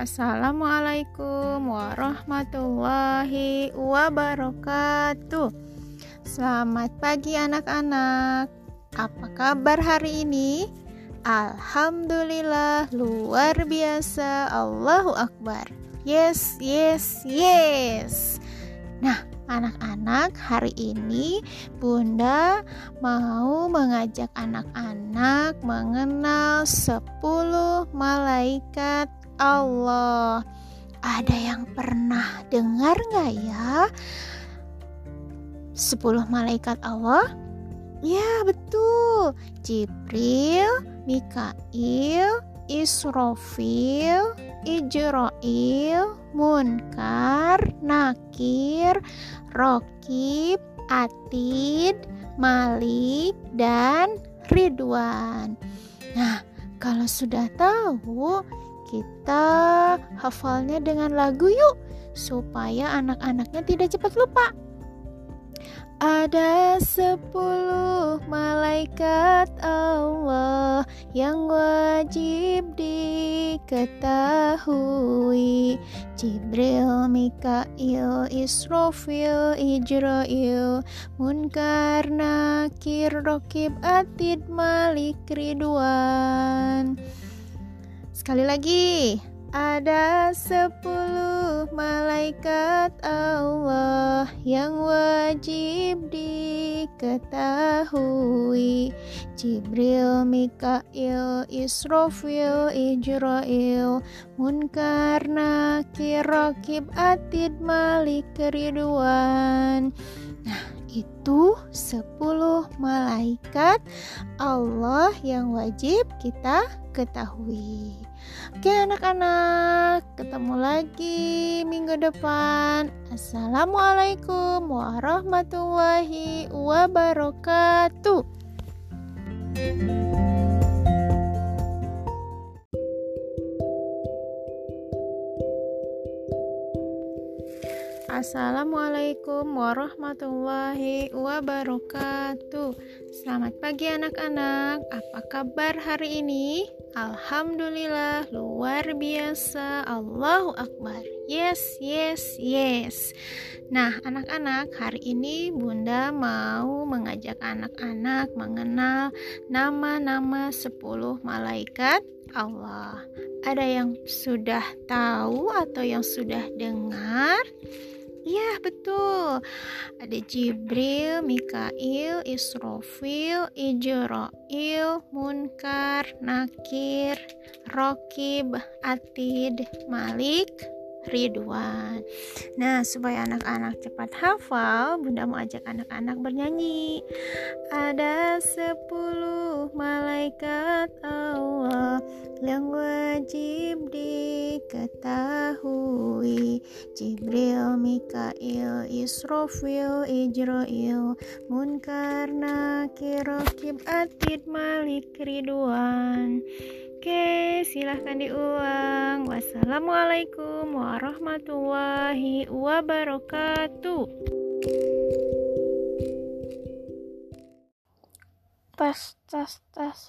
Assalamualaikum warahmatullahi wabarakatuh. Selamat pagi anak-anak. Apa kabar hari ini? Alhamdulillah luar biasa. Allahu akbar. Yes, yes, yes. Nah, anak-anak, hari ini Bunda mau mengajak anak-anak mengenal 10 malaikat Allah. Ada yang pernah dengar nggak ya? 10 malaikat Allah? Ya, betul. Jibril, Mikail, Israfil, Ijrail, Munkar, Nakir, Rokib, Atid, Malik, dan Ridwan. Nah, kalau sudah tahu, kita hafalnya dengan lagu yuk supaya anak-anaknya tidak cepat lupa. Ada sepuluh malaikat Allah yang wajib diketahui Jibril, Mikail, Israfil, Ijrail, Munkar, Nakir, Rokib, Atid, Malik, Ridwan Sekali lagi, ada sepuluh malaikat Allah yang wajib diketahui. Jibril, Mikail, Israfil, Ijrail, Munkar, Nakir, Rokib, Atid, Malik, Ridwan. Nah, itu sepuluh malaikat Allah yang wajib kita ketahui. Oke anak-anak, ketemu lagi minggu depan. Assalamualaikum warahmatullahi wabarakatuh. Assalamualaikum warahmatullahi wabarakatuh. Selamat pagi anak-anak. Apa kabar hari ini? Alhamdulillah luar biasa. Allahu akbar. Yes, yes, yes. Nah, anak-anak, hari ini Bunda mau mengajak anak-anak mengenal nama-nama 10 malaikat Allah. Ada yang sudah tahu atau yang sudah dengar? Ya betul Ada Jibril, Mikail, Israfil, Ijrail, Munkar, Nakir, Rokib, Atid, Malik, Ridwan. Nah, supaya anak-anak cepat hafal, Bunda mau ajak anak-anak bernyanyi. Ada sepuluh malaikat Allah yang wajib diketahui. Jibril, Mikail, Israfil, Ijrail, Munkar, Nakir, Rokib, Atid, Malik, Ridwan. Oke, silahkan diulang. Wassalamualaikum warahmatullahi wabarakatuh. Tes, tes, tes.